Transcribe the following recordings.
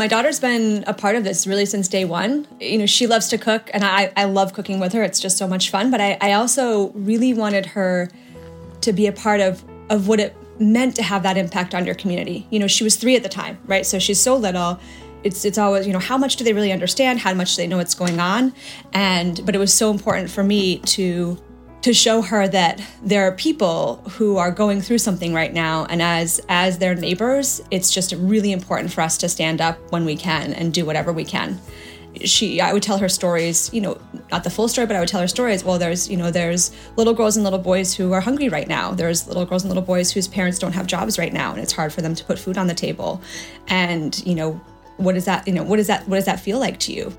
My daughter's been a part of this really since day one. You know, she loves to cook, and I, I love cooking with her. It's just so much fun. But I, I also really wanted her to be a part of of what it meant to have that impact on your community. You know, she was three at the time, right? So she's so little. It's it's always you know how much do they really understand? How much do they know what's going on? And but it was so important for me to to show her that there are people who are going through something right now and as as their neighbors it's just really important for us to stand up when we can and do whatever we can. She i would tell her stories you know not the full story but i would tell her stories. Well there's you know there's little girls and little boys who are hungry right now. There's little girls and little boys whose parents don't have jobs right now and it's hard for them to put food on the table. And you know what does that you know what does that what does that feel like to you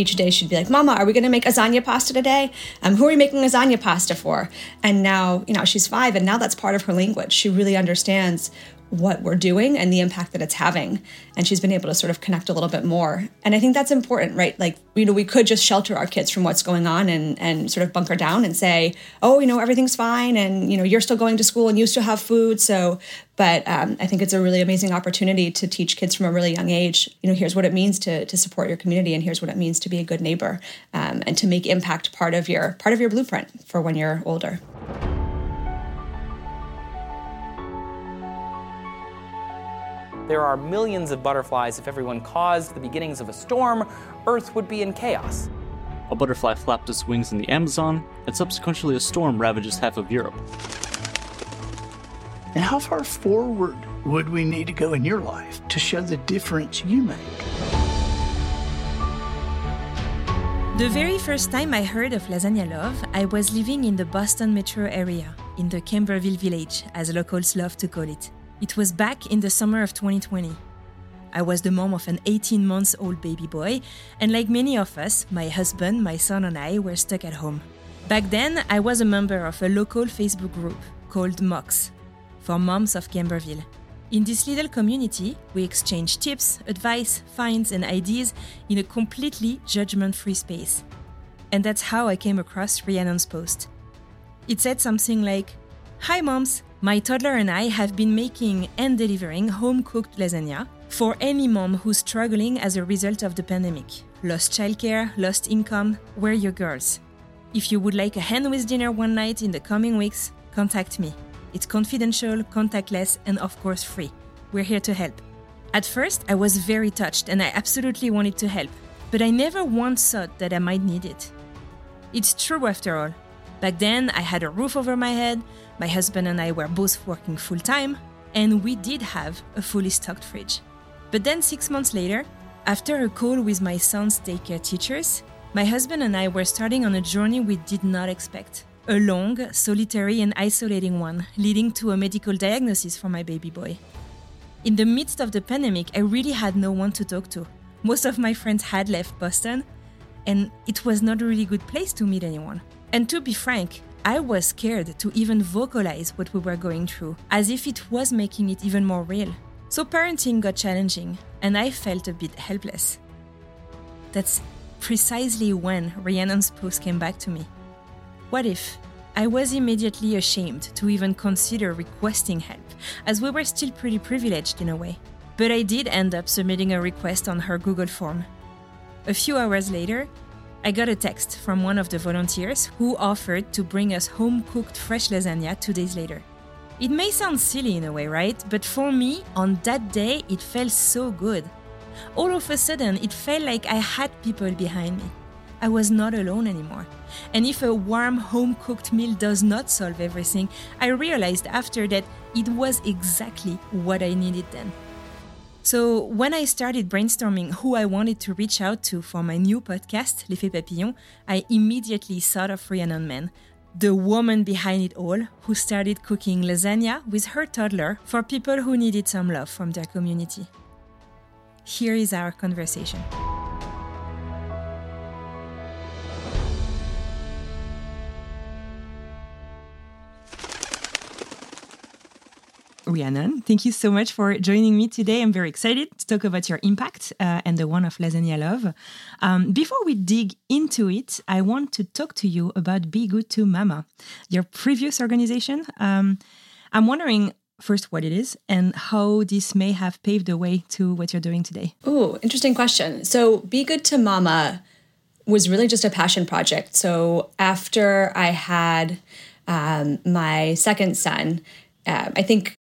each day she'd be like, Mama, are we going to make lasagna pasta today? Um, who are we making lasagna pasta for? And now, you know, she's five and now that's part of her language. She really understands what we're doing and the impact that it's having. And she's been able to sort of connect a little bit more. And I think that's important, right? Like, you know, we could just shelter our kids from what's going on and, and sort of bunker down and say, oh, you know, everything's fine. And, you know, you're still going to school and you still have food. So, but um, I think it's a really amazing opportunity to teach kids from a really young age, you know, here's what it means to, to support your community and here's what it means to be a good neighbor um, and to make impact part of your part of your blueprint for when you're older. There are millions of butterflies. If everyone caused the beginnings of a storm, Earth would be in chaos. A butterfly flapped its wings in the Amazon, and subsequently a storm ravages half of Europe. And how far forward would we need to go in your life to show the difference you make? The very first time I heard of Lasagna Love, I was living in the Boston metro area, in the Camberville village, as locals love to call it. It was back in the summer of 2020. I was the mom of an 18 months old baby boy, and like many of us, my husband, my son, and I were stuck at home. Back then, I was a member of a local Facebook group called MOX, for Moms of Camberville. In this little community, we exchange tips, advice, finds, and ideas in a completely judgment free space. And that's how I came across Rhiannon's post. It said something like Hi, moms! My toddler and I have been making and delivering home cooked lasagna for any mom who's struggling as a result of the pandemic. Lost childcare, lost income, we're your girls. If you would like a hand with dinner one night in the coming weeks, contact me. It's confidential, contactless, and of course free. We're here to help. At first, I was very touched and I absolutely wanted to help, but I never once thought that I might need it. It's true after all. Back then, I had a roof over my head, my husband and I were both working full time, and we did have a fully stocked fridge. But then, six months later, after a call with my son's daycare teachers, my husband and I were starting on a journey we did not expect. A long, solitary, and isolating one, leading to a medical diagnosis for my baby boy. In the midst of the pandemic, I really had no one to talk to. Most of my friends had left Boston, and it was not a really good place to meet anyone. And to be frank, I was scared to even vocalize what we were going through, as if it was making it even more real. So parenting got challenging, and I felt a bit helpless. That's precisely when Rhiannon's post came back to me. What if I was immediately ashamed to even consider requesting help, as we were still pretty privileged in a way? But I did end up submitting a request on her Google form. A few hours later, I got a text from one of the volunteers who offered to bring us home cooked fresh lasagna two days later. It may sound silly in a way, right? But for me, on that day, it felt so good. All of a sudden, it felt like I had people behind me. I was not alone anymore. And if a warm home cooked meal does not solve everything, I realized after that it was exactly what I needed then. So, when I started brainstorming who I wanted to reach out to for my new podcast, L'Effet Papillon, I immediately thought of Rhiannon Menn, the woman behind it all who started cooking lasagna with her toddler for people who needed some love from their community. Here is our conversation. Rhiannon, thank you so much for joining me today. I'm very excited to talk about your impact uh, and the one of Lasagna Love. Um, before we dig into it, I want to talk to you about Be Good to Mama, your previous organization. Um, I'm wondering first what it is and how this may have paved the way to what you're doing today. Ooh, interesting question. So, Be Good to Mama was really just a passion project. So, after I had um, my second son, uh, I think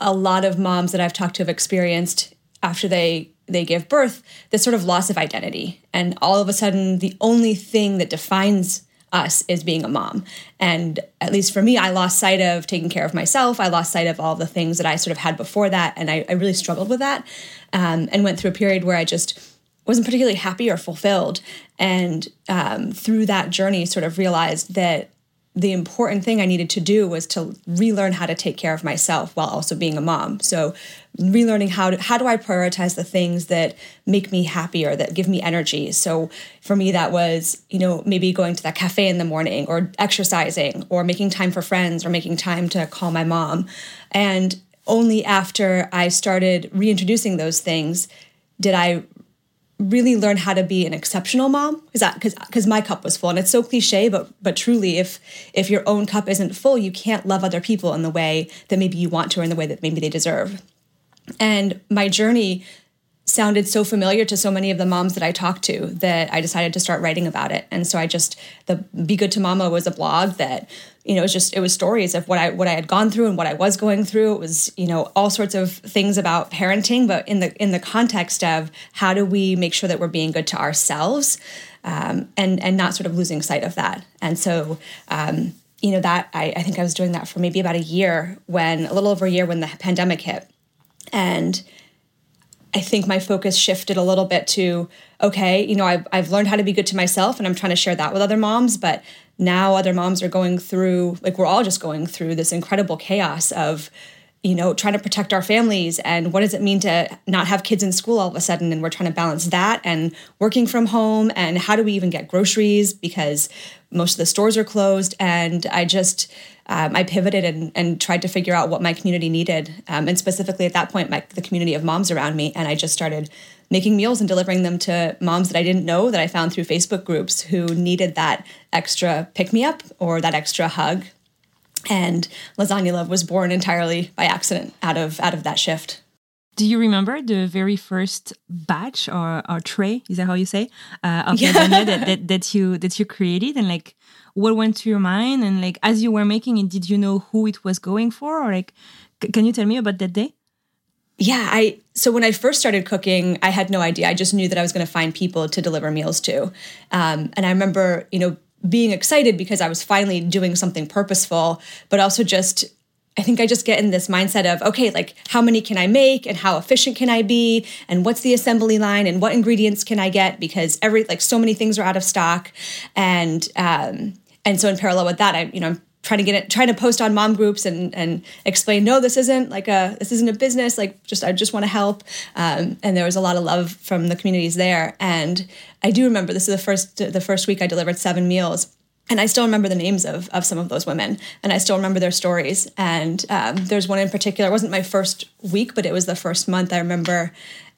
a lot of moms that I've talked to have experienced after they they give birth this sort of loss of identity. And all of a sudden the only thing that defines us is being a mom. And at least for me i lost sight of taking care of myself. I lost sight of all the things that i sort of had before that. And i, I really struggled with that um, and went through a period where i just wasn't particularly happy or fulfilled. And um, through that journey sort of realized that the important thing I needed to do was to relearn how to take care of myself while also being a mom. So, relearning how to, how do I prioritize the things that make me happy or that give me energy. So, for me, that was you know maybe going to that cafe in the morning, or exercising, or making time for friends, or making time to call my mom. And only after I started reintroducing those things did I really learn how to be an exceptional mom. Because that because because my cup was full. And it's so cliche but but truly if if your own cup isn't full you can't love other people in the way that maybe you want to or in the way that maybe they deserve. And my journey sounded so familiar to so many of the moms that I talked to that I decided to start writing about it. And so I just the Be Good to Mama was a blog that you know it was just it was stories of what I what I had gone through and what I was going through. It was you know all sorts of things about parenting, but in the in the context of how do we make sure that we're being good to ourselves um, and and not sort of losing sight of that. And so. Um, you know that I, I think I was doing that for maybe about a year when a little over a year when the pandemic hit and I think my focus shifted a little bit to okay, you know, I've, I've learned how to be good to myself and I'm trying to share that with other moms, but now other moms are going through, like, we're all just going through this incredible chaos of, you know, trying to protect our families and what does it mean to not have kids in school all of a sudden? And we're trying to balance that and working from home and how do we even get groceries because most of the stores are closed. And I just, um, I pivoted and, and, tried to figure out what my community needed. Um, and specifically at that point, my, the community of moms around me. And I just started making meals and delivering them to moms that I didn't know that I found through Facebook groups who needed that extra pick me up or that extra hug. And Lasagna Love was born entirely by accident out of out of that shift. Do you remember the very first batch or, or tray? Is that how you say uh, of yeah. lasagna that, that, that you that you created and like what went through your mind and like as you were making it did you know who it was going for or like can you tell me about that day yeah i so when i first started cooking i had no idea. I just knew that i was going to find people to deliver meals to. Um, and i remember you know being excited because i was finally doing something purposeful but also just I think I just get in this mindset of, okay, like how many can I make and how efficient can I be? And what's the assembly line and what ingredients can I get? Because every like so many things are out of stock. And um and so in parallel with that I you know I'm trying to get it trying to post on mom groups and and explain no this isn't like a this isn't a business like just I just want to help um, and there was a lot of love from the communities there and I do remember this is the first the first week I delivered seven meals and I still remember the names of, of some of those women, and I still remember their stories. And um, there's one in particular. It wasn't my first week, but it was the first month. I remember,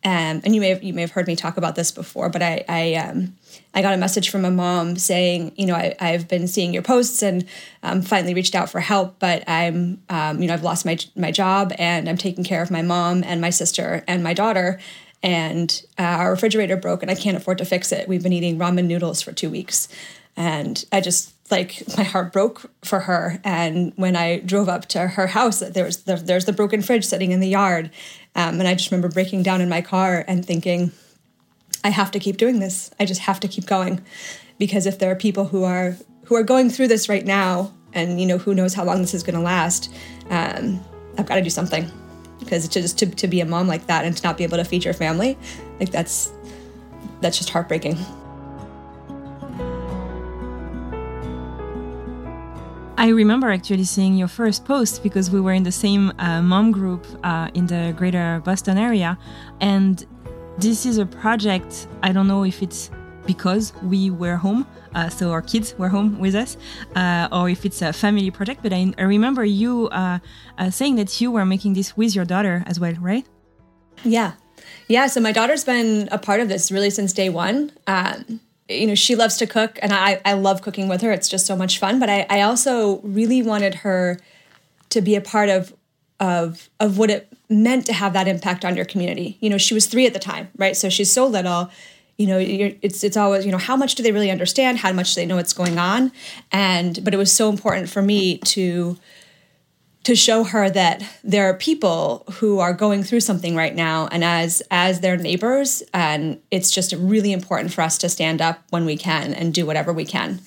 um, and you may have, you may have heard me talk about this before, but I I, um, I got a message from a mom saying, you know, I, I've been seeing your posts and um, finally reached out for help, but I'm, um, you know, I've lost my my job and I'm taking care of my mom and my sister and my daughter, and uh, our refrigerator broke and I can't afford to fix it. We've been eating ramen noodles for two weeks and I just like my heart broke for her. And when I drove up to her house, there was the, there's the broken fridge sitting in the yard, um, and I just remember breaking down in my car and thinking, I have to keep doing this. I just have to keep going, because if there are people who are who are going through this right now, and you know who knows how long this is going to last, um, I've got to do something. Because to just to, to be a mom like that and to not be able to feed your family, like that's that's just heartbreaking. I remember actually seeing your first post because we were in the same uh, mom group uh, in the greater Boston area. And this is a project, I don't know if it's because we were home, uh, so our kids were home with us, uh, or if it's a family project. But I, I remember you uh, uh, saying that you were making this with your daughter as well, right? Yeah. Yeah. So my daughter's been a part of this really since day one. Um, you know, she loves to cook and I, I love cooking with her. It's just so much fun. But I, I also really wanted her to be a part of of of what it meant to have that impact on your community. You know, she was three at the time, right? So she's so little. You know, it's it's always you know how much do they really understand? How much do they know what's going on? And but it was so important for me to to show her that there are people who are going through something right now and as as their neighbors and it's just really important for us to stand up when we can and do whatever we can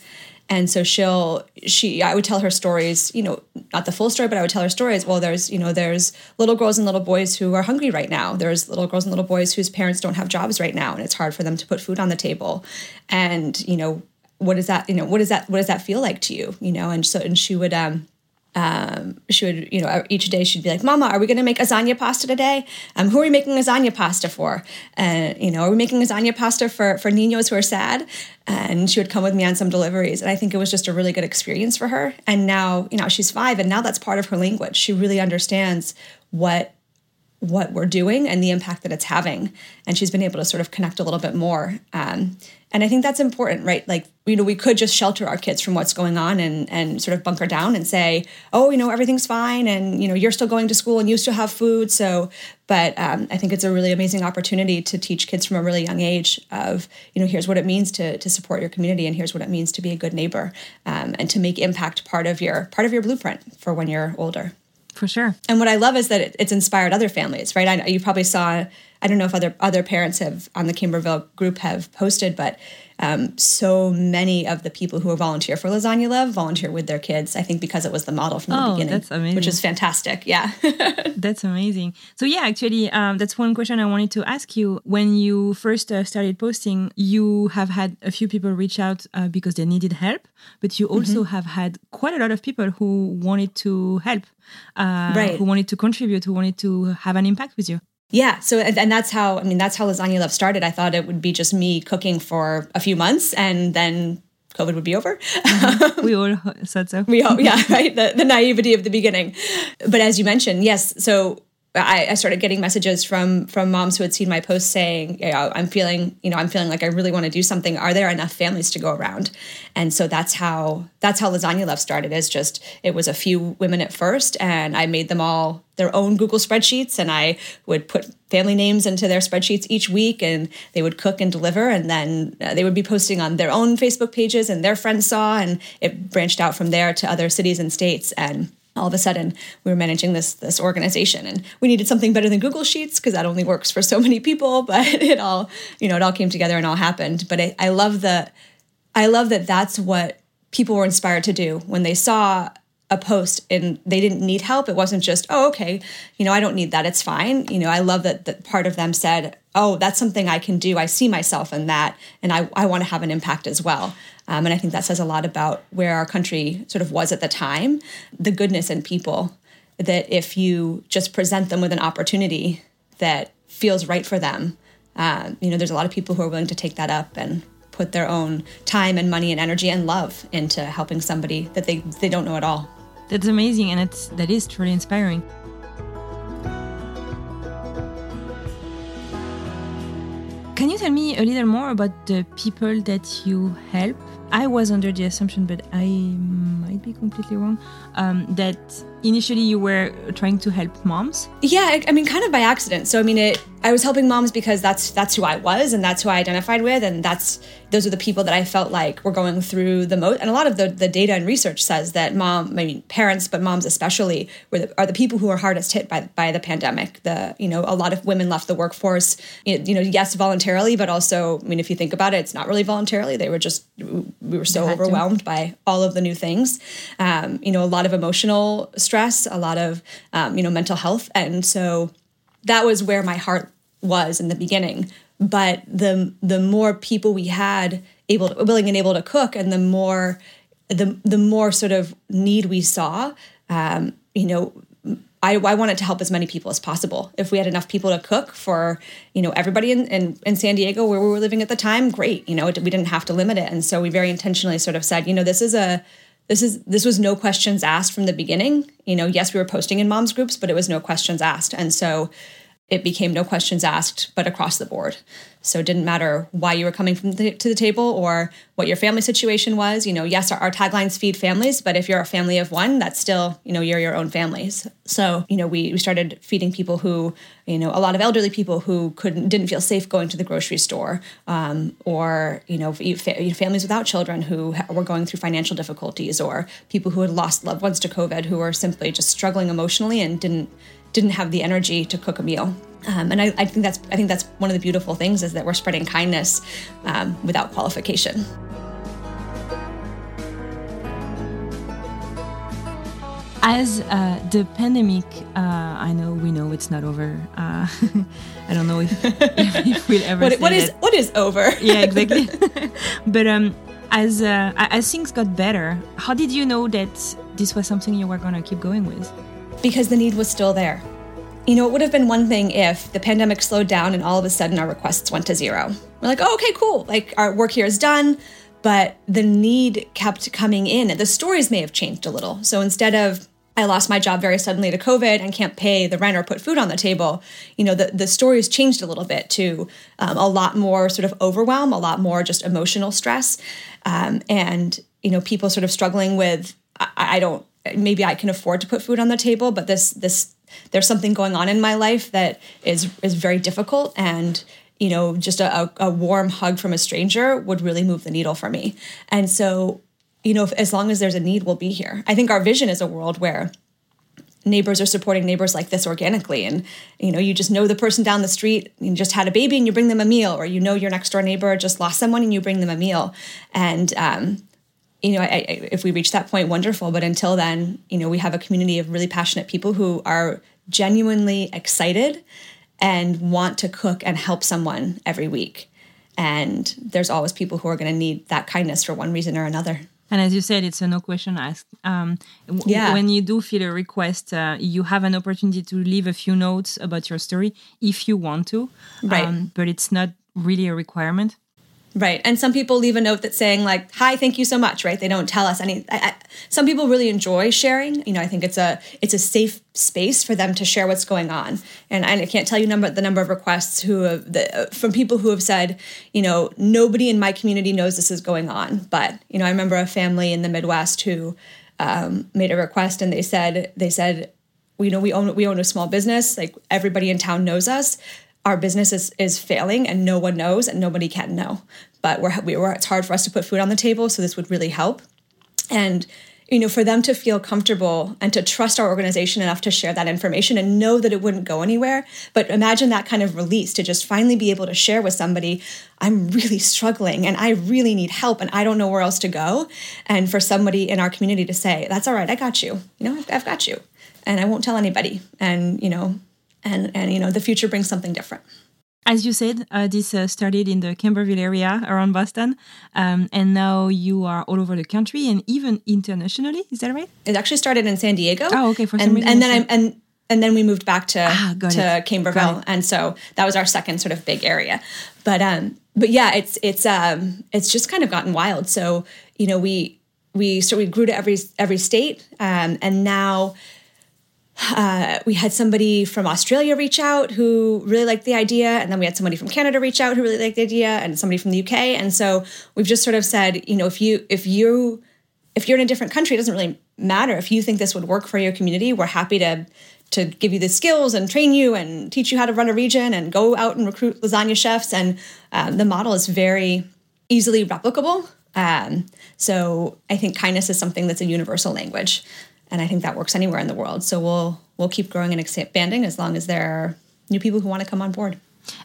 and so she'll she i would tell her stories you know not the full story but i would tell her stories. Well there's you know there's little girls and little boys who are hungry right now. There's little girls and little boys whose parents don't have jobs right now and it's hard for them to put food on the table. And you know what does that you know what does that what does that feel like to you you know? And so and she would um um, she would, you know, each day she'd be like, "Mama, are we going to make lasagna pasta today? Um, who are we making lasagna pasta for? And uh, you know, are we making lasagna pasta for for niños who are sad?" And she would come with me on some deliveries, and I think it was just a really good experience for her. And now, you know, she's five, and now that's part of her language. She really understands what what we're doing and the impact that it's having. And she's been able to sort of connect a little bit more. Um, and I think that's important, right? Like, you know, we could just shelter our kids from what's going on and and sort of bunker down and say, oh, you know, everything's fine, and you know, you're still going to school and you still have food. So, but um, I think it's a really amazing opportunity to teach kids from a really young age of, you know, here's what it means to to support your community, and here's what it means to be a good neighbor, um, and to make impact part of your part of your blueprint for when you're older for sure. And what I love is that it, it's inspired other families, right? I, you probably saw. I don't know if other other parents have on the Camberville group have posted, but um, so many of the people who volunteer for Lasagna Love volunteer with their kids. I think because it was the model from the oh, beginning, that's amazing. which is fantastic. Yeah, that's amazing. So yeah, actually, um, that's one question I wanted to ask you. When you first uh, started posting, you have had a few people reach out uh, because they needed help, but you also mm-hmm. have had quite a lot of people who wanted to help, uh, right. who wanted to contribute, who wanted to have an impact with you. Yeah. So, and that's how, I mean, that's how Lasagna Love started. I thought it would be just me cooking for a few months and then COVID would be over. Mm-hmm. we all said so. we all, yeah, right. The, the naivety of the beginning. But as you mentioned, yes. So I, I, started getting messages from from moms who had seen my post saying, I'm feeling, you know, I'm feeling like I really want to do something. Are there enough families to go around? And so that's how that's how Lasagna Love started. Is just it was a few women at first, and I made them all their own Google spreadsheets, and I would put family names into their spreadsheets each week, and they would cook and deliver, and then uh, they would be posting on their own Facebook pages, and their friends saw, and it branched out from there to other cities and states, and all of a sudden we were managing this this organization and we needed something better than google sheets because that only works for so many people but it all you know it all came together and all happened. But I, I love the i love that that's what people were inspired to do when they saw a post and they didn't need help. It wasn't just oh okay you know i don't need that it's fine. You know i love that that part of them said oh that's something i can do. I see myself in that and i, I want to have an impact as well. Um, and I think that says a lot about where our country sort of was at the time, the goodness in people, that if you just present them with an opportunity that feels right for them, uh, you know, there's a lot of people who are willing to take that up and put their own time and money and energy and love into helping somebody that they, they don't know at all. That's amazing and it's that is truly inspiring. Can you tell me a little more about the people that you help? I was under the assumption, but I might be completely wrong, um, that initially you were trying to help moms. Yeah, I mean, kind of by accident. So, I mean, it I was helping moms because that's that's who I was and that's who I identified with and that's those are the people that I felt like were going through the most and a lot of the, the data and research says that mom I mean parents but moms especially were the, are the people who are hardest hit by by the pandemic the you know a lot of women left the workforce you know yes voluntarily but also I mean if you think about it it's not really voluntarily they were just we were so overwhelmed to. by all of the new things um, you know a lot of emotional stress a lot of um, you know mental health and so that was where my heart was in the beginning. But the the more people we had able to, willing and able to cook, and the more the the more sort of need we saw, um, you know, I, I, wanted to help as many people as possible. If we had enough people to cook for, you know, everybody in, in, in San Diego where we were living at the time, great. You know, it, we didn't have to limit it. And so we very intentionally sort of said, you know, this is a, this is this was no questions asked from the beginning. You know, yes, we were posting in moms groups, but it was no questions asked. And so it became no questions asked, but across the board. So it didn't matter why you were coming from the, to the table or what your family situation was. You know, yes, our, our, taglines feed families, but if you're a family of one, that's still, you know, you're your own families. So, you know, we, we started feeding people who, you know, a lot of elderly people who couldn't, didn't feel safe going to the grocery store um, or, you know, families without children who were going through financial difficulties or people who had lost loved ones to COVID who were simply just struggling emotionally and didn't didn't have the energy to cook a meal. Um, and I, I, think that's I think that's one of the beautiful things is that we're spreading kindness um, without qualification. As uh, the pandemic, uh, I know we know it's not over. Uh, I don't know if, if we'll ever. what, what is what is over? yeah, exactly. but um, as uh, as things got better, how did you know that this was something you were going to keep going with? Because the need was still there. You know, it would have been one thing if the pandemic slowed down and all of a sudden our requests went to zero. We're like, oh, okay, cool. Like our work here is done. But the need kept coming in. The stories may have changed a little. So instead of, I lost my job very suddenly to COVID and can't pay the rent or put food on the table, you know, the, the stories changed a little bit to um, a lot more sort of overwhelm, a lot more just emotional stress. Um, and, you know, people sort of struggling with, I, I don't, maybe I can afford to put food on the table, but this this there's something going on in my life that is is very difficult and you know just a, a warm hug from a stranger would really move the needle for me. And so you know if, as long as there's a need we'll be here. I think our vision is a world where neighbors are supporting neighbors like this organically. And you know you just know the person down the street you just had a baby and you bring them a meal or you know your next door neighbor just lost someone and you bring them a meal. And um, you know, I, I, if we reach that point, wonderful. But until then, you know, we have a community of really passionate people who are genuinely excited and want to cook and help someone every week. And there's always people who are going to need that kindness for one reason or another. And as you said, it's a no question asked. Um, yeah. When you do feel a request, uh, you have an opportunity to leave a few notes about your story if you want to. Right. Um, but it's not really a requirement. Right. And some people leave a note that's saying like, "Hi, thank you so much." Right? They don't tell us any. I, I, some people really enjoy sharing. You know, I think it's a it's a safe space for them to share what's going on. And I can't tell you number the number of requests who have the, from people who have said, you know, nobody in my community knows this is going on. But you know, I remember a family in the Midwest who um, made a request, and they said they said, you know, we own we own a small business. Like everybody in town knows us our business is, is failing and no one knows and nobody can know. But we're, we were, it's hard for us to put food on the table, so this would really help. And you know, for them to feel comfortable and to trust our organization enough to share that information and know that it wouldn't go anywhere. But imagine that kind of release to just finally be able to share with somebody, I'm really struggling and I really need help and I don't know where else to go. And for somebody in our community to say, that's all right, I got you. You know, I've, I've got you. And I won't tell anybody. And, you know, and and you know the future brings something different as you said, uh, this uh, started in the Camberville area around Boston, um, and now you are all over the country and even internationally. Is that right? It actually started in San Diego. Oh, okay. For some and, reason, and then I and and then we moved back to ah, to Camberville, and so that was our second sort of big area. But um, but yeah, it's it's um, it's just kind of gotten wild. So you know, we we so we grew to every every state, um, and now uh, we had somebody from Australia reach out who really liked the idea, and then we had somebody from Canada reach out who really liked the idea, and somebody from the UK. And so we've just sort of said, you know, if you if you if you're in a different country, it doesn't really matter. If you think this would work for your community, we're happy to to give you the skills and train you and teach you how to run a region and go out and recruit lasagna chefs. And um, the model is very easily replicable. Um, so I think kindness is something that's a universal language and I think that works anywhere in the world. So we'll we'll keep growing and expanding as long as there are new people who want to come on board.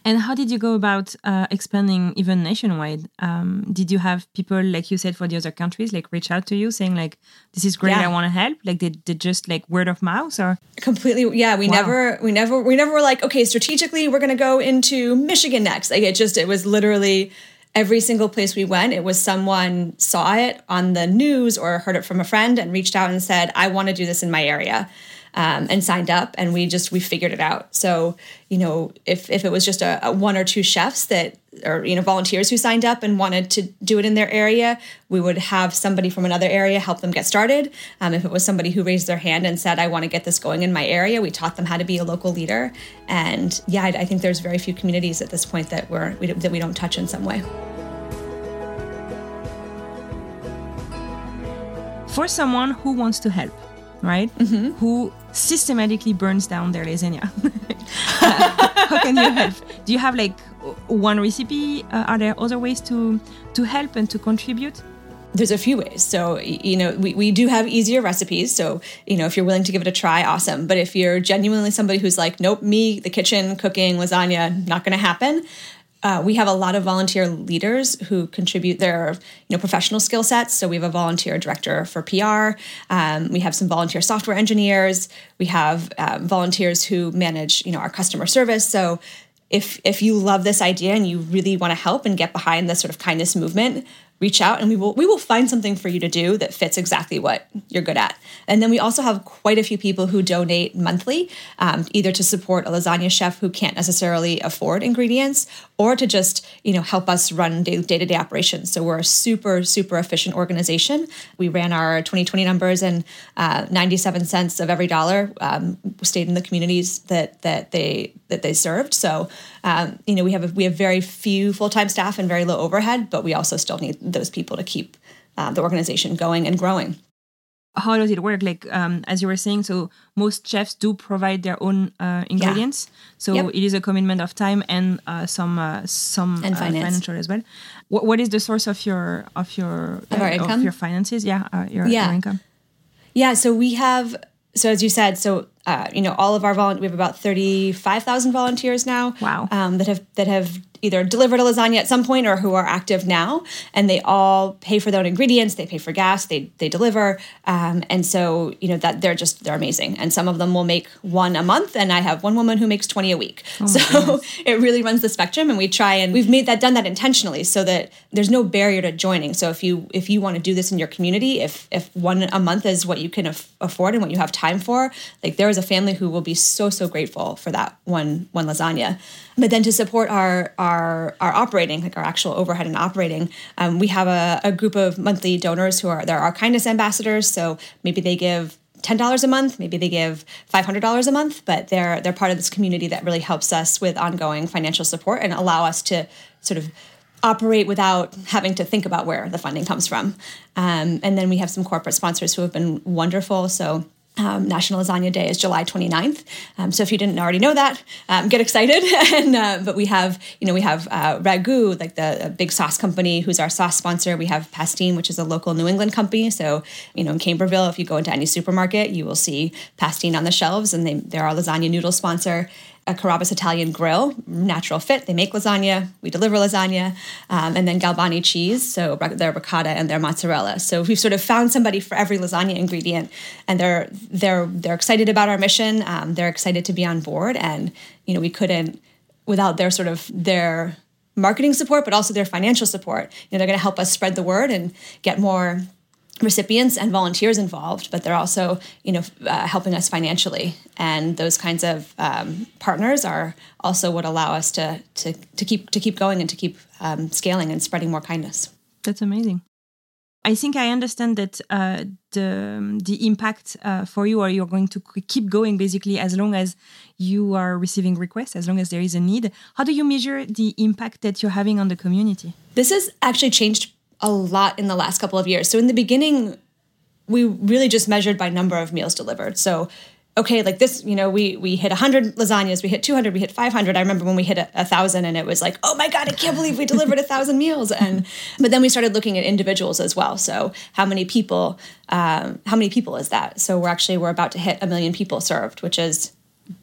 And how did you go about uh, expanding even nationwide? Um, did you have people, like you said, for the other countries, like reach out to you saying like, "This is great, yeah. I want to help"? Like, did, did just like word of mouth or completely? Yeah, we wow. never, we never, we never were like, okay, strategically, we're going to go into Michigan next. Like, it just, it was literally every single place we went, it was someone saw it on the news or heard it from a friend and reached out and said, I want to do this in my area. Um, and signed up and we just we figured it out. So you know if if it was just a, a, one or two chefs that or you know volunteers who signed up and wanted to do it in their area we would have somebody from another area help them get started. Um, if it was somebody who raised their hand and said i want to get this going in my area we taught them how to be a local leader. And yeah i, I think there's very few communities at this point that we're we, that we don't touch in some way. For someone who wants to help right? Mm-hmm. Who systematically burns down their lasagna. uh, how can you help? Do you have like one recipe? Uh, are there other ways to to help and to contribute? There's a few ways. So, you know, we, we do have easier recipes. So, you know, if you're willing to give it a try, awesome. But if you're genuinely somebody who's like, nope, me, the kitchen, cooking, lasagna, not going to happen, uh, we have a lot of volunteer leaders who contribute their you know professional skill sets. So we have a volunteer director for PR. Um, we have some volunteer software engineers. We have um, volunteers who manage you know our customer service. So if if you love this idea and you really want to help and get behind this sort of kindness movement, reach out and we will we will find something for you to do that fits exactly what you're good at. And then we also have quite a few people who donate monthly, um, either to support a lasagna chef who can't necessarily afford ingredients, or to just you know help us run day to day operations. So we're a super super efficient organization. We ran our 2020 numbers, and uh, 97 cents of every dollar um, stayed in the communities that that they that they served. So um, you know we have a, we have very few full time staff and very low overhead, but we also still need those people to keep uh, the organization going and growing. How does it work? Like um, as you were saying, so most chefs do provide their own uh, ingredients. Yeah. So yep. it is a commitment of time and uh, some uh, some and uh, financial as well. What, what is the source of your of your of, uh, income? Of your finances? Yeah, your, yeah. your income. Yeah. So we have so as you said, so uh, you know, all of our volunteers, we have about thirty five thousand volunteers now. Wow. Um, that have that have either delivered a lasagna at some point or who are active now, and they all pay for their own ingredients. They pay for gas. They they deliver, um, and so you know that they're just they're amazing. And some of them will make one a month, and I have one woman who makes twenty a week. Oh so it really runs the spectrum, and we try and we've made that done that intentionally so that there's no barrier to joining. So if you if you want to do this in your community, if if one a month is what you can af- afford and what you have time for, like there is a family who will be so so grateful for that one one lasagna. But then to support our our our operating, like our actual overhead and operating, um, we have a, a group of monthly donors who are they're our kindness ambassadors. So maybe they give ten dollars a month, maybe they give five hundred dollars a month, but they're they're part of this community that really helps us with ongoing financial support and allow us to sort of operate without having to think about where the funding comes from. Um, and then we have some corporate sponsors who have been wonderful. So um, National Lasagna Day is July 29th. Um, so if you didn't already know that, um, get excited. and uh, but we have, you know, we have uh, Ragu, like the big sauce company, who's our sauce sponsor. We have Pastene, which is a local New England company. So you know, in Camberville, if you go into any supermarket, you will see Pastene on the shelves, and they they're our lasagna noodle sponsor a Carrabba's Italian Grill, natural fit. They make lasagna, we deliver lasagna, um, and then Galbani cheese, so their ricotta and their mozzarella. So we've sort of found somebody for every lasagna ingredient, and they're they're they're excited about our mission. Um, they're excited to be on board, and you know we couldn't without their sort of their marketing support, but also their financial support. You know they're going to help us spread the word and get more recipients and volunteers involved, but they're also, you know, uh, helping us financially. And those kinds of um, partners are also what allow us to to to keep to keep going and to keep um, scaling and spreading more kindness. That's amazing. I think I understand that uh, the the impact uh, for you, or you're going to keep going basically as long as you are receiving requests, as long as there is a need. How do you measure the impact that you're having on the community? This has actually changed a lot in the last couple of years. So in the beginning, we really just measured by number of meals delivered. So okay, like this, you know, we we hit 100 lasagnas, we hit 200, we hit 500. I remember when we hit a, a thousand, and it was like, oh my god, I can't believe we delivered a thousand meals. And but then we started looking at individuals as well. So how many people? Um, how many people is that? So we're actually we're about to hit a million people served, which is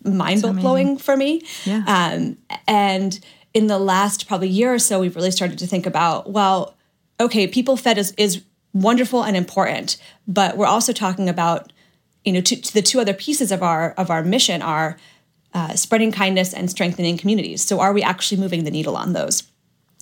mind blowing for me. Yeah. Um, and in the last probably year or so, we've really started to think about well okay, people fed is, is wonderful and important, but we're also talking about, you know, to, to the two other pieces of our of our mission are uh, spreading kindness and strengthening communities. So, are we actually moving the needle on those?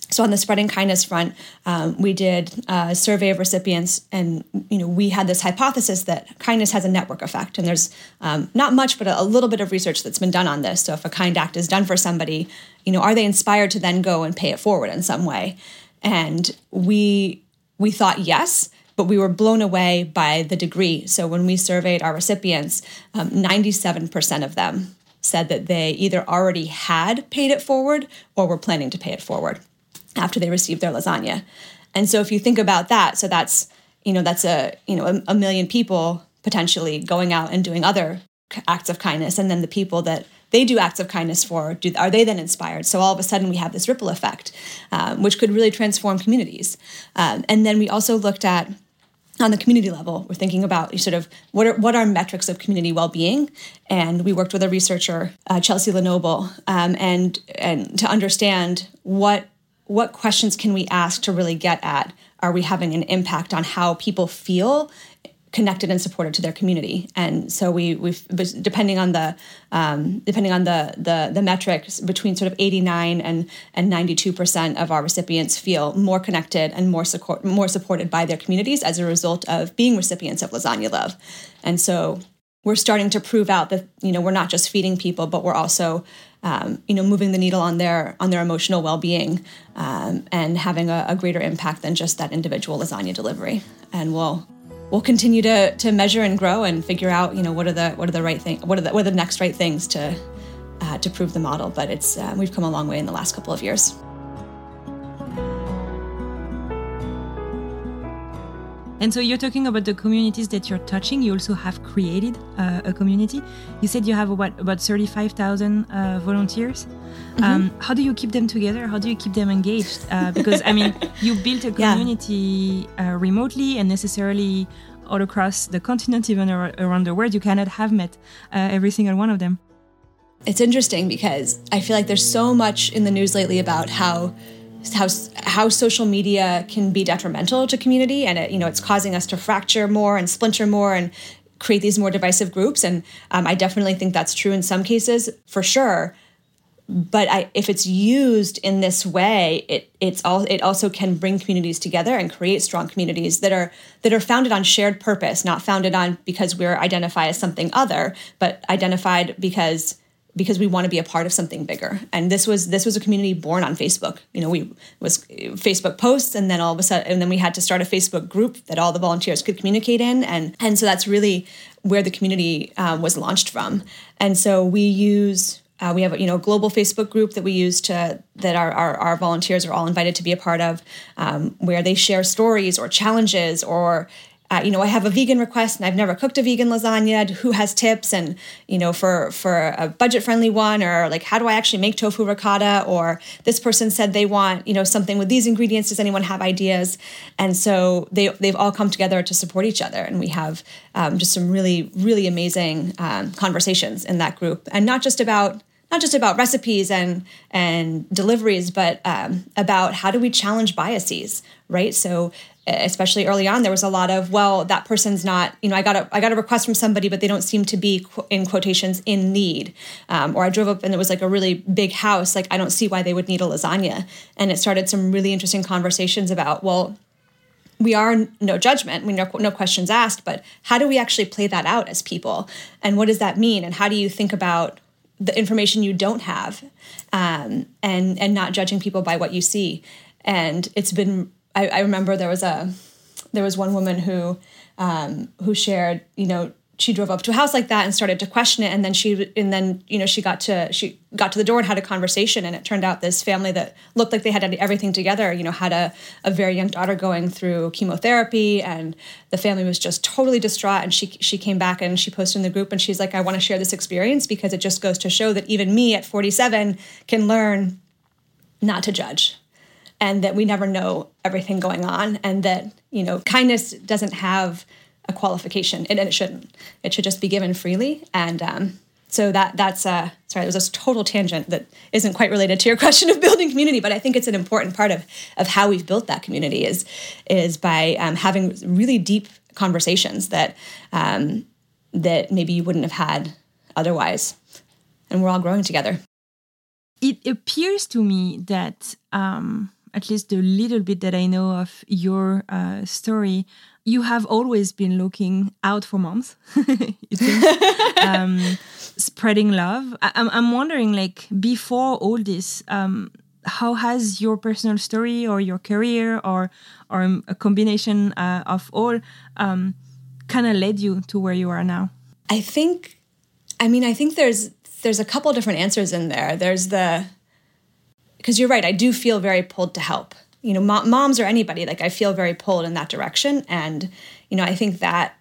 so on the spreading kindness front, um, we did a survey of recipients, and you know we had this hypothesis that kindness has a network effect. And there's um, not much, but a, a, little bit of research that's been done on this. So if a kind act is done for somebody, you know, are they inspired to then go and pay it forward in some way? And we we thought yes, but we were blown away by the degree. So when we surveyed our recipients, um, 97% of them said that they either already had paid it forward or were planning to pay it forward after they received their lasagna. And so if you think about that, so that's you know that's a you know a, a million people potentially going out and doing other acts of kindness, and then the people that they do acts of kindness for do, are they then inspired? So all of a sudden we have this ripple effect um, which could really transform communities. Um, and then we also looked at on the community level, we're thinking about sort of what are what are metrics of community well-being, and we worked with a researcher, uh, Chelsea Lenoble, um, and and to understand what what questions can we ask to really get at are we having an impact on how people feel connected and supported to their community and so we we've depending on the um, depending on the, the the metrics between sort of 89 and and 92 percent of our recipients feel more connected and more support more supported by their communities as a result of being recipients of lasagna love and so we're starting to prove out that you know we're not just feeding people but we're also um, you know, moving the needle on their on their emotional well-being um, and having a, a, greater impact than just that individual lasagna delivery. And we'll we'll continue to to measure and grow and figure out, you know, what are the what are the right thing what are the what are the next right things to uh, to prove the model. But it's uh, we've come a long way in the last couple of years. And so you're talking about the communities that you're touching. You also have created uh, a community. You said you have what about 35,000 uh, volunteers. Mm-hmm. Um, how do you keep them together? How do you keep them engaged? Uh, because I mean, you built a community yeah. Uh, remotely and necessarily all across the continent, even around the world. You cannot have met uh, every single one of them. It's interesting because I feel like there's so much in the news lately about how how how social media can be detrimental to community and it, you know it's causing us to fracture more and splinter more and create these more divisive groups. And um, i definitely think that's true in some cases for sure. But I, if it's used in this way, it it's all it also can bring communities together and create strong communities that are that are founded on shared purpose, not founded on because we're identified as something other, but identified because because we want to be a part of something bigger. And this was this was a community born on Facebook. You know, we was Facebook posts, and then all of a sudden, and then we had to start a Facebook group that all the volunteers could communicate in, and and so that's really where the community uh, was launched from. And so we use. Uh, we have a you know global Facebook group that we use to that our, our, our volunteers are all invited to be a part of, um, where they share stories or challenges or uh, you know, I have a vegan request and I've never cooked a vegan lasagna. Who has tips? And you know, for for a budget friendly one, or like, how do I actually make tofu ricotta? Or this person said they want you know something with these ingredients. Does anyone have ideas? And so they they've all come together to support each other, and we have um, just some really really amazing um, conversations in that group, and not just about not just about recipes and and deliveries, but um, about how do we challenge biases, right? So especially early on there was a lot of well that person's not you know i got a i got a request from somebody but they don't seem to be in quotations in need. Um, or i drove up and it was like a really big house like i don't see why they would need a lasagna. And it started some really interesting conversations about well we are no judgment we no, no questions asked but how do we actually play that out as people? And what does that mean? And how do you think about the information you don't have um, and and not judging people by what you see. And it's been I, I remember there was a there was one woman who um, who shared, you know, she drove up to a house like that and started to question it. And then she and then you know she got to she got to the door and had a conversation. And it turned out this family that looked like they had everything together you know had a, a very young daughter going through chemotherapy. And the family was just totally distraught. And she she came back and she posted in the group and she's like i want to share this experience because it just goes to show that even me at 47 can learn not to judge and that we never know everything going on and that you know kindness doesn't have a qualification. And it shouldn't. It should just be given freely and um, so that that's uh sorry it was a total tangent that isn't quite related to your question of building community but i think it's an important part of of how we've built that community is is by um, having really deep conversations that um, that maybe you wouldn't have had otherwise. And we're all growing together. It appears to me that um, at least the little bit that I know of your uh, story, you have always been looking out for moms. um, spreading love. I, am I'm wondering, like, before all this, um, how has your personal story or your career or or a combination uh, of all um, kind of led you to where you are now? I think, I mean, I think there's there's a couple different answers in there. There's the because you're right. I do feel very pulled to help. You know, moms or anybody, like I feel very pulled in that direction, and you know, I think that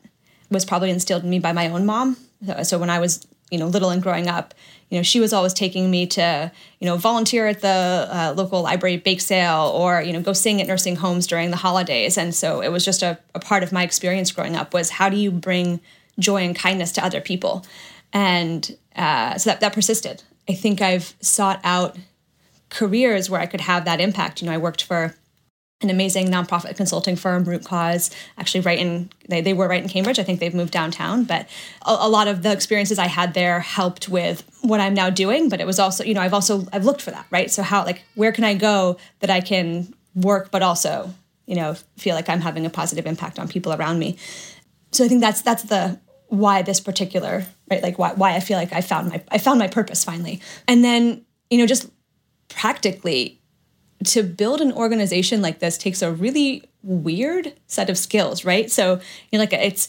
was probably instilled in me by my own mom. So when I was you know little and growing up, you know, she was always taking me to, you know, volunteer at the uh, local library bake sale or, you know, go sing at nursing homes during the holidays. And so it was just a, a part of my experience growing up was how do you bring joy and kindness to other people? And uh, so that, that persisted. I think I've sought out careers where I could have that impact. You know, I worked for an amazing nonprofit consulting firm, Root Cause, actually right in they, they were right in Cambridge. I think they've moved downtown, but a, a, lot of the experiences I had there helped with what I'm now doing. But it was also, you know, I've also I've looked for that, right? So how like where can I go that I can work, but also, you know, feel like I'm having a positive impact on people around me. So I think that's that's the why this particular right like why why I feel like I found my I found my purpose finally. And then, you know, just practically to build an organization like this takes a really weird set of skills, right? So you know, like it's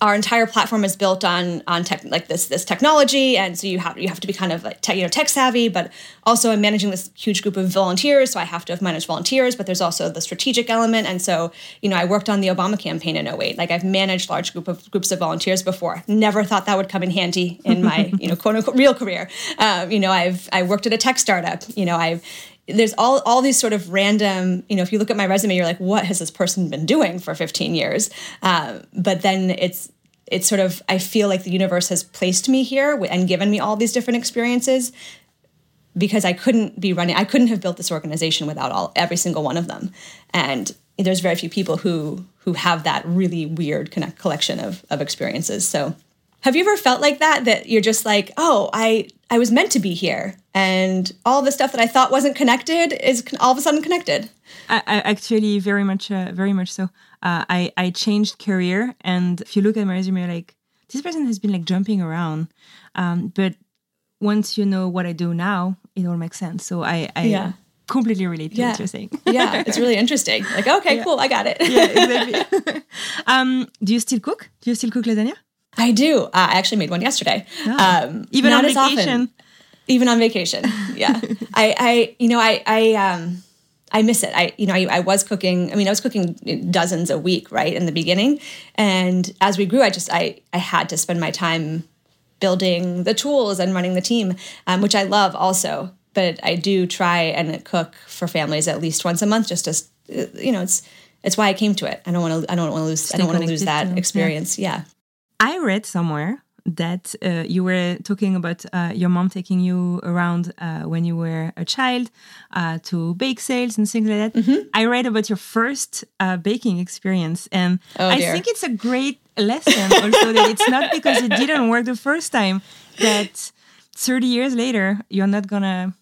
our entire platform is built on on tech like this this technology. And so you have you have to be kind of like tech, you know tech savvy but also i'm managing this huge group of volunteers. So i have to have managed volunteers but there's also the strategic element. And so you know i worked on the obama campaign in 08 like i've managed large group of groups of volunteers before. Never thought that would come in handy in my you know quote unquote real career. Um, you know i've i worked at a tech startup. You know i've there's all all these sort of random you know if you look at my resume you're like what has this person been doing for 15 years? Um, but then it's it's sort of i feel like the universe has placed me here and given me all these different experiences because i couldn't be running i couldn't have built this organization without all every single one of them. And there's very few people who who have that really weird connect, collection of, of experiences. So have you ever felt like that that you're just like oh i i was meant to be here and all the stuff that i thought wasn't connected is all of a sudden connected I, I actually very much uh, very much so uh, i i changed career and if you look at my resume like this person has been like jumping around um, but once you know what i do now it all makes sense so i i yeah completely relate to yeah. what you're saying. yeah, it's really interesting. Like, okay, yeah. cool, I got it. yeah, exactly. um, do you still cook? Do you still cook lasagna? I do. Uh, I actually made one yesterday. Oh. Um, even on vacation. Even on vacation. Yeah. I, I, you know, I, I, um, I miss it. I, you know, I, I, was cooking. I mean, I was cooking dozens a week, right, in the beginning, and as we grew, I just, I, I had to spend my time building the tools and running the team, um, which I love also. But I do try and cook for families at least once a month, just as, you know, it's, it's why I came to it. I don't want to, I don't want to lose, Stay I don't want to lose that experience. yeah. yeah. I read somewhere that uh, you were talking about uh, your mom taking you around uh, when you were a child uh, to bake sales and things like that. Mm -hmm. I read about your first uh, baking experience, and oh, I think it's a great lesson also that it's not because it didn't work the first time that 30 years later you're not gonna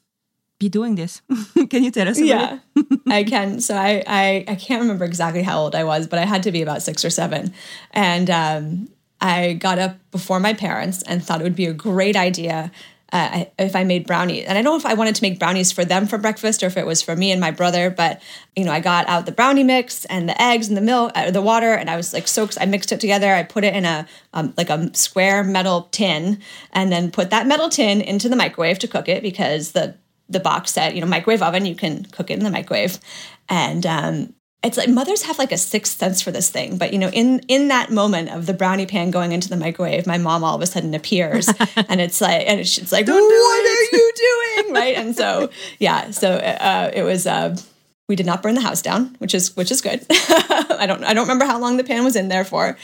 be doing this. can you tell us yeah, I can. So I, I I can't remember exactly how old I was, but I had to be about six or seven, and um, I got up before my parents and thought it would be a great idea uh, if I made brownies. And I don't know if I wanted to make brownies for them for breakfast or if it was for me and my brother. But you know, I got out the brownie mix and the eggs and the milk, uh, the water, and I was like so. I mixed it together. I put it in a um, like a square metal tin, and then put that metal tin into the microwave to cook it because the the box said you know microwave oven you can cook it in the microwave and um, it's like mothers have like a sixth sense for this thing but you know in in that moment of the brownie pan going into the microwave my mom all of a sudden appears and it's like and it's, it's like Don't what are you doing? Right? And so yeah so uh, it was uh, we did not burn the house down which is which is good. I don't i don't remember how long the pan was in there for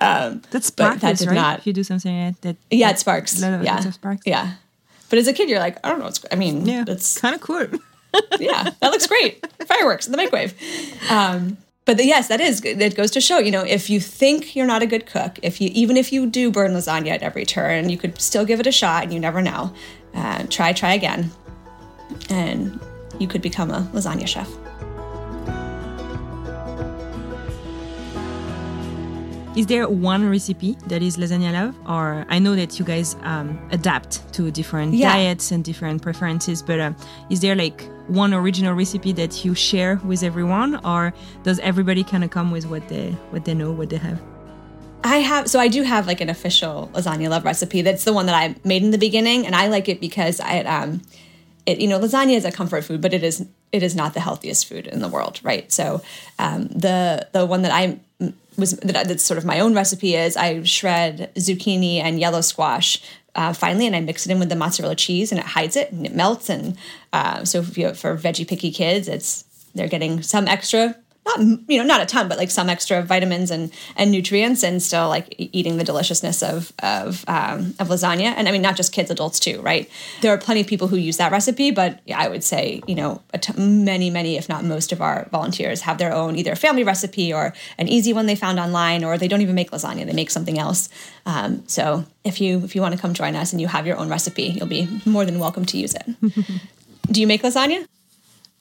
um that sparks that did right? not if you do something that yeah it sparks. yeah. sparks. yeah. But as a kid you're like i don't know what's i mean yeah it's kind of cool yeah, that looks great. Fireworks in the microwave. Um, but the, yes, that is that goes to show. You know, if you think you're not a good cook, if you even if you do burn lasagna at every turn, you could still give it a shot, and you never know. Uh, try, try again, and you could become a lasagna chef. Is there one recipe that is lasagna love? Or I know that you guys um, adapt to different Yeah. diets and different preferences, but uh, is there like one original recipe that you share with everyone, or does everybody kind of come with what they what they know, what they have? I have so I do have like an official lasagna love recipe. That's the one that I made in the beginning, and I like it because I um, it you know lasagna is a comfort food, but it is it is not the healthiest food in the world, right? So um, the the one that I was that that's sort of my own recipe is I shred zucchini and yellow squash. Uh, finely, and I mix it in with the mozzarella cheese, and it hides it, and it melts. And uh, so, if you, for veggie picky kids, it's they're getting some extra not you know not a ton but like some extra vitamins and and nutrients and still like eating the deliciousness of of um, of lasagna. And i mean not just kids adults too right? There are plenty of people who use that recipe but yeah, i would say you know many many if not most of our volunteers have their own either family recipe or an easy one they found online or they don't even make lasagna they make something else. Um, so if you if you want to come join us and you have your own recipe you'll be more than welcome to use it. Do you make lasagna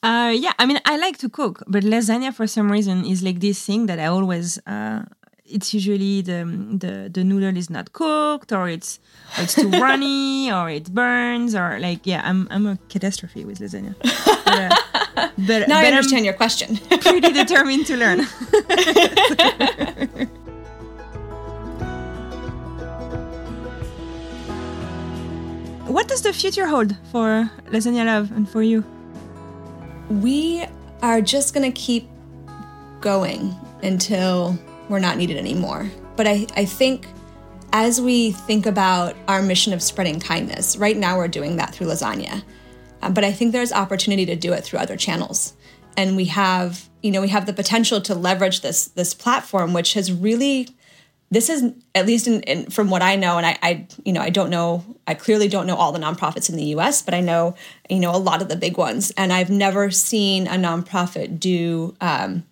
Uh, yeah, I mean, I like to cook, but lasagna for some reason is like this thing that I always. Uh, it's usually the the the noodle is not cooked, or it's or it's too runny, or it burns, or like yeah, I'm I'm a catastrophe with lasagna. But, uh, but, now i understand I'm your question pretty determined to learn. what does the future hold for lasagna love and for you? We are just going to keep going until we're not needed anymore. But I, I think as we think about our mission of spreading kindness, right now we're doing that through lasagna. Uh, but I think there's opportunity to do it through other channels. And we have, you know, we have the potential to leverage this this platform, which has really this is at least in, in, from what I know, and I, I, you know, I don't know, I clearly don't know all the nonprofits in the U.S., but I know, you know, a lot of the big ones, and I've never seen a nonprofit do, um,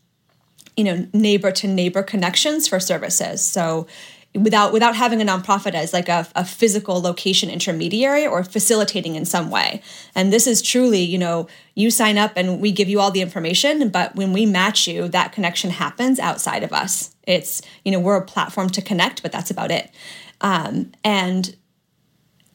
you know, neighbor to neighbor connections for services. So, without without having a nonprofit as like a, a physical location intermediary or facilitating in some way, and this is truly, you know, you sign up and we give you all the information, but when we match you, that connection happens outside of us. It's, you know, we're a platform to connect, but that's about it. Um, and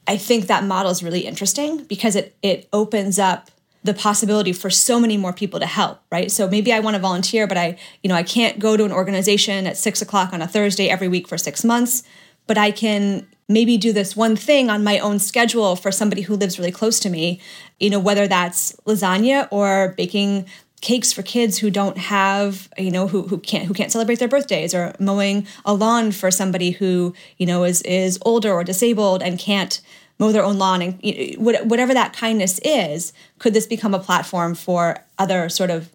I think that model is really interesting because it it opens up the possibility for so many more people to help, right? So maybe I want to volunteer, but I, you know, I can't go to an organization at six o'clock on a Thursday every week for six months, but I can maybe do this one thing on my own schedule for somebody who lives really close to me, you know, whether that's lasagna or baking cakes for kids who don't have you know who, who can't who can't celebrate their birthdays or mowing a lawn for somebody who you know is is older or disabled and can't mow their own lawn and you know, whatever that kindness is could this become a platform for other sort of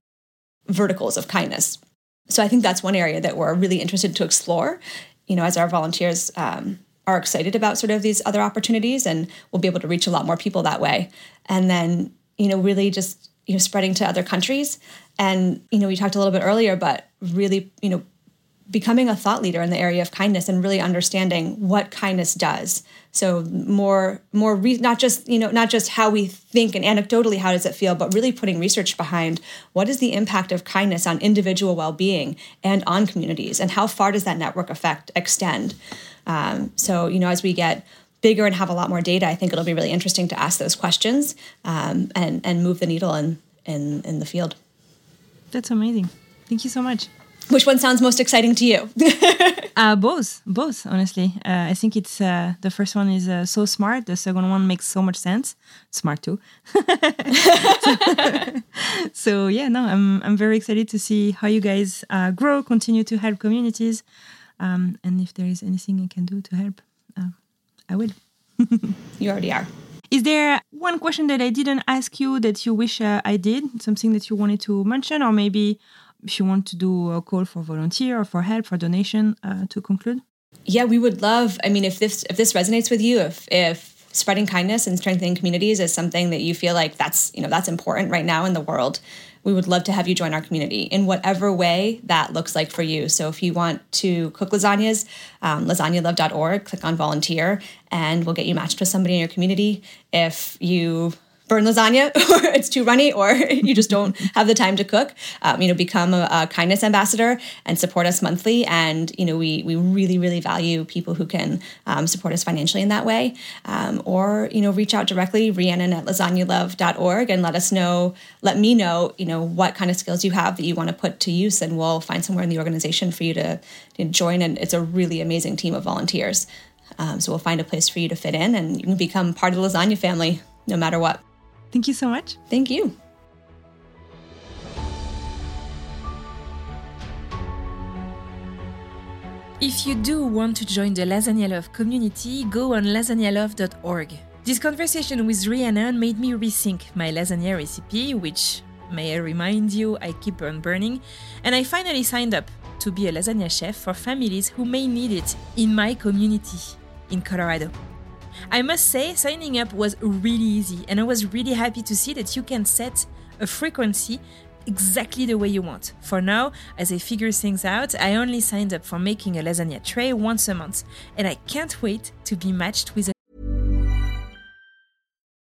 verticals of kindness? So i think that's one area that we're really interested to explore you know as our volunteers um, are excited about sort of these other opportunities and we'll be able to reach a lot more people that way. And then you know really just you know spreading to other countries. And you know we talked a little bit earlier but really you know becoming a thought leader in the area of kindness and really understanding what kindness does. So more more re- not just you know not just how we think and anecdotally how does it feel but really putting research behind what is the impact of kindness on individual well-being and on communities and how far does that network effect extend? Um, so you know as we get bigger and have a lot more data i think it'll be really interesting to ask those questions um, and and move the needle in in in the field That's amazing. Thank you so much. which one sounds most exciting to you Uh, both, both. Honestly, uh, I think it's uh, the first one is uh, so smart. The second one makes so much sense. Smart too. so yeah, no, I'm I'm very excited to see how you guys uh, grow, continue to help communities, um, and if there is anything I can do to help, uh, I will. you already are Is there one question that I didn't ask you that you wish uh, I did? Something that you wanted to mention, or maybe if you want to do a call for volunteer or for help for donation uh, to conclude? yeah we would love i mean if this if this resonates with you if if spreading kindness and strengthening communities is something that you feel like that's you know that's important right now in the world we would love to have you join our community in whatever way that looks like for you. So if you want to cook lasagnas um, lasagnalove.org click on volunteer and we'll get you matched with somebody in your community. If you burn lasagna or it's too runny or you just don't have the time to cook um, you know become a, a, kindness ambassador and support us monthly. And you know we we really really value people who can um, support us financially in that way. Um, or you know reach out directly rhiannon at lasagnalove.org and let us know let me know you know what kind of skills you have that you want to put to use and we'll find somewhere in the organization for you to, to join. And it's a really amazing team of volunteers. Um, so we'll find a place for you to fit in and you can become part of the lasagna family no matter what Thank you so much. Thank you. If you do want to join the Lasagna Love community, go on lasagnalove.org. This conversation with Rhiannon made me rethink my lasagna recipe, which, may I remind you, I keep on burning, and I finally signed up to be a lasagna chef for families who may need it in my community in Colorado. I must say, signing up was really easy, and I was really happy to see that you can set a frequency exactly the way you want. For now, as I figure things out, I only signed up for making a lasagna tray once a month, and I can't wait to be matched with a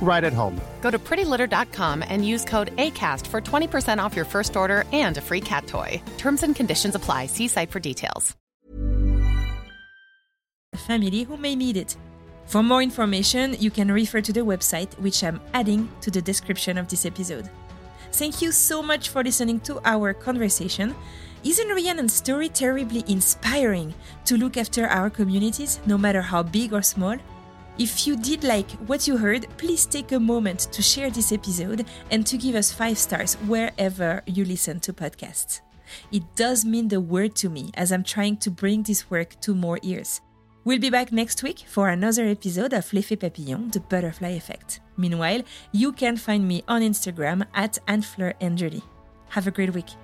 right at home. Go to prettylitter.com and use code ACAST for 20% off your first order and a free cat toy. Terms and conditions apply. See site for details. Family who may need it. For more information, you can refer to the website, which I'm adding to the description of this episode. Thank you so much for listening to our conversation. Isn't Rhiannon's story terribly inspiring to look after our communities, no matter how big or small? If you did like what you heard, please take a moment to share this episode and to give us five stars wherever you listen to podcasts. It does mean the world to me as I'm trying to bring this work to more ears. We'll be back next week for another episode of L'Effet Papillon, The Butterfly Effect. Meanwhile, you can find me on Instagram at Fleur Have a great week.